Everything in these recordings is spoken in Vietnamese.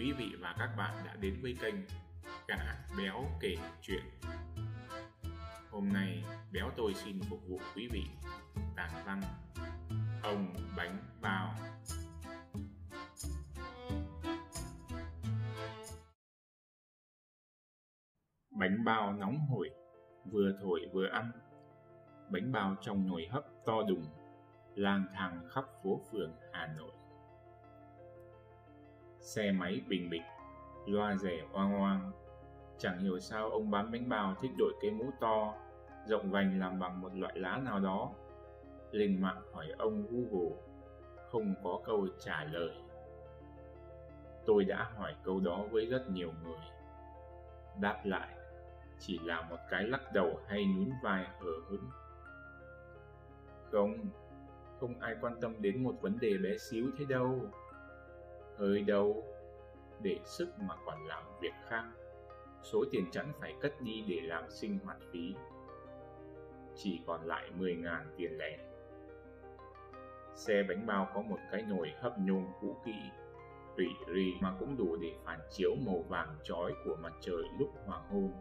quý vị và các bạn đã đến với kênh Gã Béo Kể Chuyện. Hôm nay Béo tôi xin phục vụ quý vị tản văn Ông Bánh Bao. Bánh bao nóng hổi, vừa thổi vừa ăn. Bánh bao trong nồi hấp to đùng, lang thang khắp phố phường Hà Nội xe máy bình bịch, loa rẻ oang oang. Chẳng hiểu sao ông bán bánh bao thích đội cái mũ to, rộng vành làm bằng một loại lá nào đó. Lên mạng hỏi ông Google, không có câu trả lời. Tôi đã hỏi câu đó với rất nhiều người. Đáp lại, chỉ là một cái lắc đầu hay nhún vai hờ hững. Không, không ai quan tâm đến một vấn đề bé xíu thế đâu hơi đâu để sức mà còn làm việc khác, số tiền chẵn phải cất đi để làm sinh hoạt phí. Chỉ còn lại 10 ngàn tiền lẻ. Xe bánh bao có một cái nồi hấp nhôm cũ kỹ, tùy rì mà cũng đủ để phản chiếu màu vàng chói của mặt trời lúc hoàng hôn.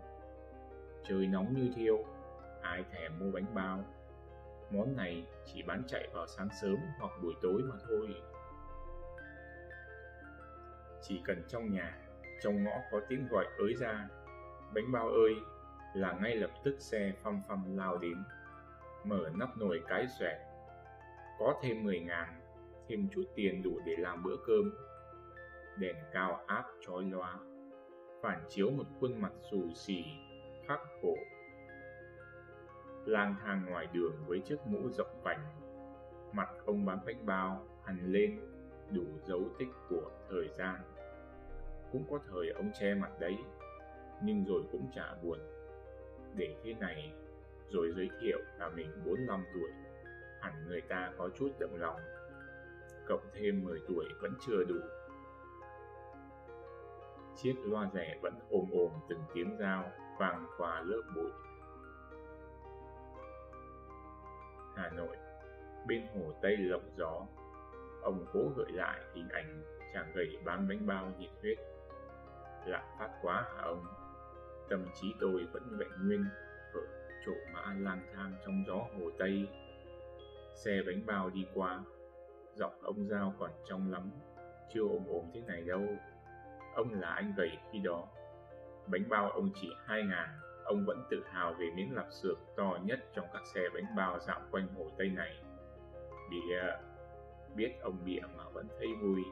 Trời nóng như thiêu, ai thèm mua bánh bao. Món này chỉ bán chạy vào sáng sớm hoặc buổi tối chỉ cần trong nhà, trong ngõ có tiếng gọi ới ra, bánh bao ơi, là ngay lập tức xe phăm phăm lao đến, mở nắp nồi cái xoẹt. Có thêm 10 ngàn, thêm chút tiền đủ để làm bữa cơm. Đèn cao áp chói loa, phản chiếu một khuôn mặt xù xì, khắc khổ. Lang thang ngoài đường với chiếc mũ rộng vành, mặt ông bán bánh bao hằn lên đủ dấu tích của thời gian cũng có thời ông che mặt đấy, nhưng rồi cũng chả buồn. Để thế này, rồi giới thiệu là mình 45 tuổi, hẳn người ta có chút động lòng. Cộng thêm 10 tuổi vẫn chưa đủ. Chiếc loa rẻ vẫn ồm ồm từng tiếng dao vang qua lớp bụi. Hà Nội, bên hồ Tây lộng gió. Ông cố gợi lại hình ảnh chàng gầy bán bánh bao nhiệt huyết. Dạ, lạm phát quá hả ông? Tâm trí tôi vẫn vẹn nguyên ở chỗ mã lang thang trong gió hồ tây. Xe bánh bao đi qua, giọng ông giao còn trong lắm, chưa ồm ồm thế này đâu. Ông là anh gầy khi đó. Bánh bao ông chỉ hai ngàn, ông vẫn tự hào về miếng lạp xưởng to nhất trong các xe bánh bao dạo quanh hồ tây này. Bịa biết ông bịa mà vẫn thấy vui.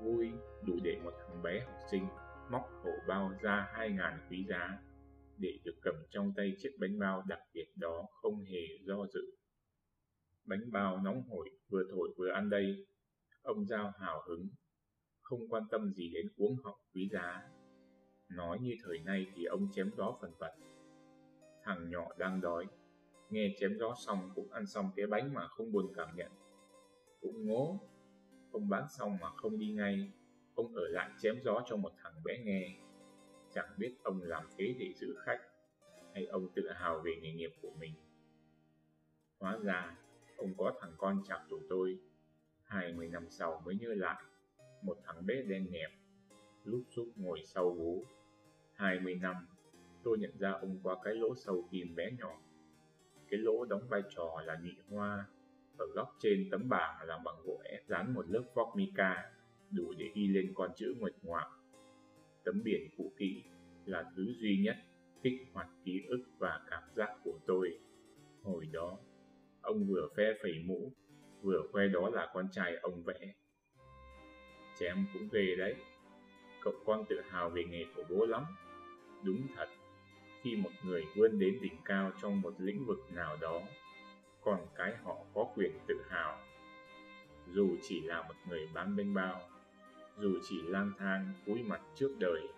Vui đủ để một thằng bé học sinh móc hổ bao ra hai ngàn quý giá để được cầm trong tay chiếc bánh bao đặc biệt đó không hề do dự. Bánh bao nóng hổi vừa thổi vừa ăn đây, ông Giao hào hứng, không quan tâm gì đến cuống họng quý giá. Nói như thời nay thì ông chém gió phần phật. Thằng nhỏ đang đói, nghe chém gió xong cũng ăn xong cái bánh mà không buồn cảm nhận. Cũng ngố, không bán xong mà không đi ngay, ông ở lại chém gió cho một thằng bé nghe. Chẳng biết ông làm thế để giữ khách, hay ông tự hào về nghề nghiệp của mình. Hóa ra, ông có thằng con chạc tuổi tôi, hai mươi năm sau mới nhớ lại, một thằng bé đen nhẹp, lúc xúc ngồi sau vú. Hai mươi năm, tôi nhận ra ông qua cái lỗ sâu kim bé nhỏ. Cái lỗ đóng vai trò là nhị hoa, ở góc trên tấm bảng làm bằng gỗ ép dán một lớp formica đủ để ghi lên con chữ nguệch ngoạc. Tấm biển cũ kỹ là thứ duy nhất kích hoạt ký ức và cảm giác của tôi. Hồi đó, ông vừa phe phẩy mũ, vừa khoe đó là con trai ông vẽ. Chém cũng ghê đấy, cậu con tự hào về nghề của bố lắm. Đúng thật, khi một người vươn đến đỉnh cao trong một lĩnh vực nào đó, còn cái họ có quyền tự hào. Dù chỉ là một người bán bánh bao, dù chỉ lang thang cúi mặt trước đời,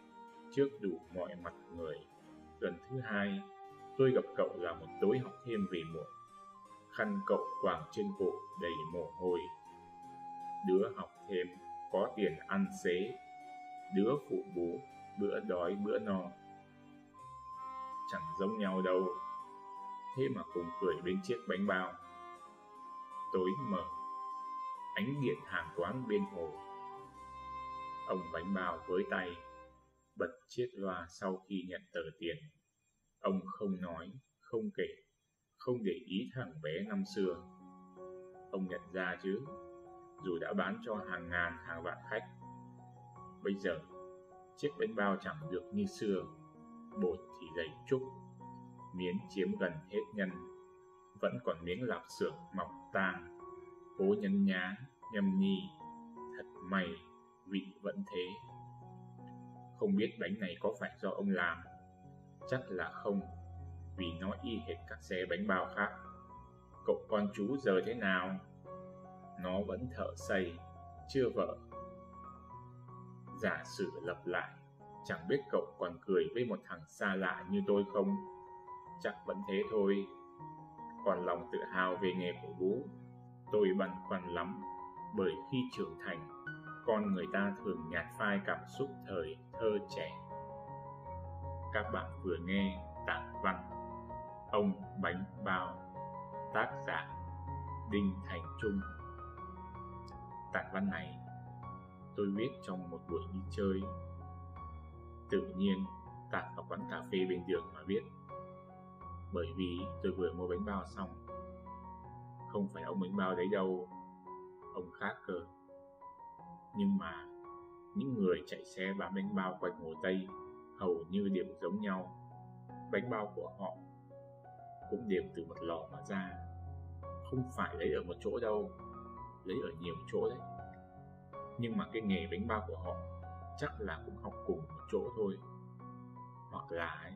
trước đủ mọi mặt người. tuần thứ hai, tôi gặp cậu là một tối học thêm về muộn. Khăn cậu quàng trên cổ đầy mồ hôi. Đứa học thêm có tiền ăn xế, đứa phụ bố bữa đói bữa no. Chẳng giống nhau đâu, thế mà cùng cười bên chiếc bánh bao. Tối mở, ánh điện hàng quán bên hồ Ông bánh bao với tay, bật chiếc loa sau khi nhận tờ tiền. Ông không nói, không kể, không để ý thằng bé năm xưa. Ông nhận ra chứ, dù đã bán cho hàng ngàn hàng vạn khách. Bây giờ, chiếc bánh bao chẳng được như xưa, bột thì dày trúc, miến chiếm gần hết nhân, vẫn còn miếng lạp xưởng mọc tang, cố nhấn nhá, nhâm nhi, thật may, vị vẫn thế. Không biết bánh này có phải do ông làm, chắc là không, vì nó y hệt các xe bánh bao khác. Cậu con chú giờ thế nào? Nó vẫn thợ xây, chưa vợ. Giả sử lập lại, chẳng biết cậu còn cười với một thằng xa lạ như tôi không? Chắc vẫn thế thôi. Còn lòng tự hào về nghề của bố, tôi băn khoăn lắm, bởi khi trưởng thành, con người ta thường nhạt phai cảm xúc thời thơ trẻ. Các bạn vừa nghe tản văn, Ông Bánh Bao, Tác giả Đinh Thành Trung. Tản văn này, tôi viết trong một buổi đi chơi. Tự nhiên tạt vào quán cà phê bên đường mà viết. Bởi vì tôi vừa mua bánh bao xong. Không phải ông bánh bao đấy đâu, Ông khác cơ. Nhưng mà những người chạy xe bán bánh bao quanh Hồ Tây hầu như đều giống nhau. Bánh bao của họ cũng đều từ một lò mà ra, không phải lấy ở một chỗ đâu, lấy ở nhiều chỗ đấy. Nhưng mà cái nghề bánh bao của họ chắc là cũng học cùng một chỗ thôi. Hoặc là ấy,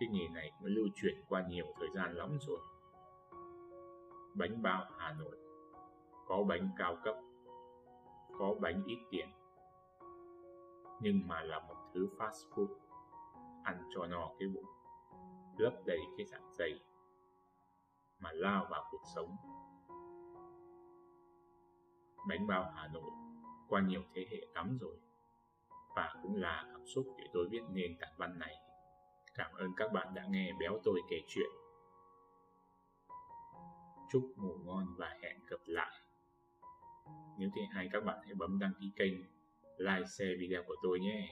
cái nghề này cũng lưu truyền qua nhiều thời gian lắm rồi. Bánh bao Hà Nội có bánh cao cấp, có bánh ít tiền, nhưng mà là một thứ fast food. Ăn cho no cái bụng. Lấp đầy cái dạ dày. Mà lao vào cuộc sống. Bánh bao Hà Nội qua nhiều thế hệ lắm rồi. Và cũng là cảm xúc để tôi viết nên tản văn này. Cảm ơn các bạn đã nghe béo tôi kể chuyện. Chúc ngủ ngon và hẹn gặp lại nếu thấy hay các bạn hãy bấm đăng ký kênh, like, share video của tôi nhé.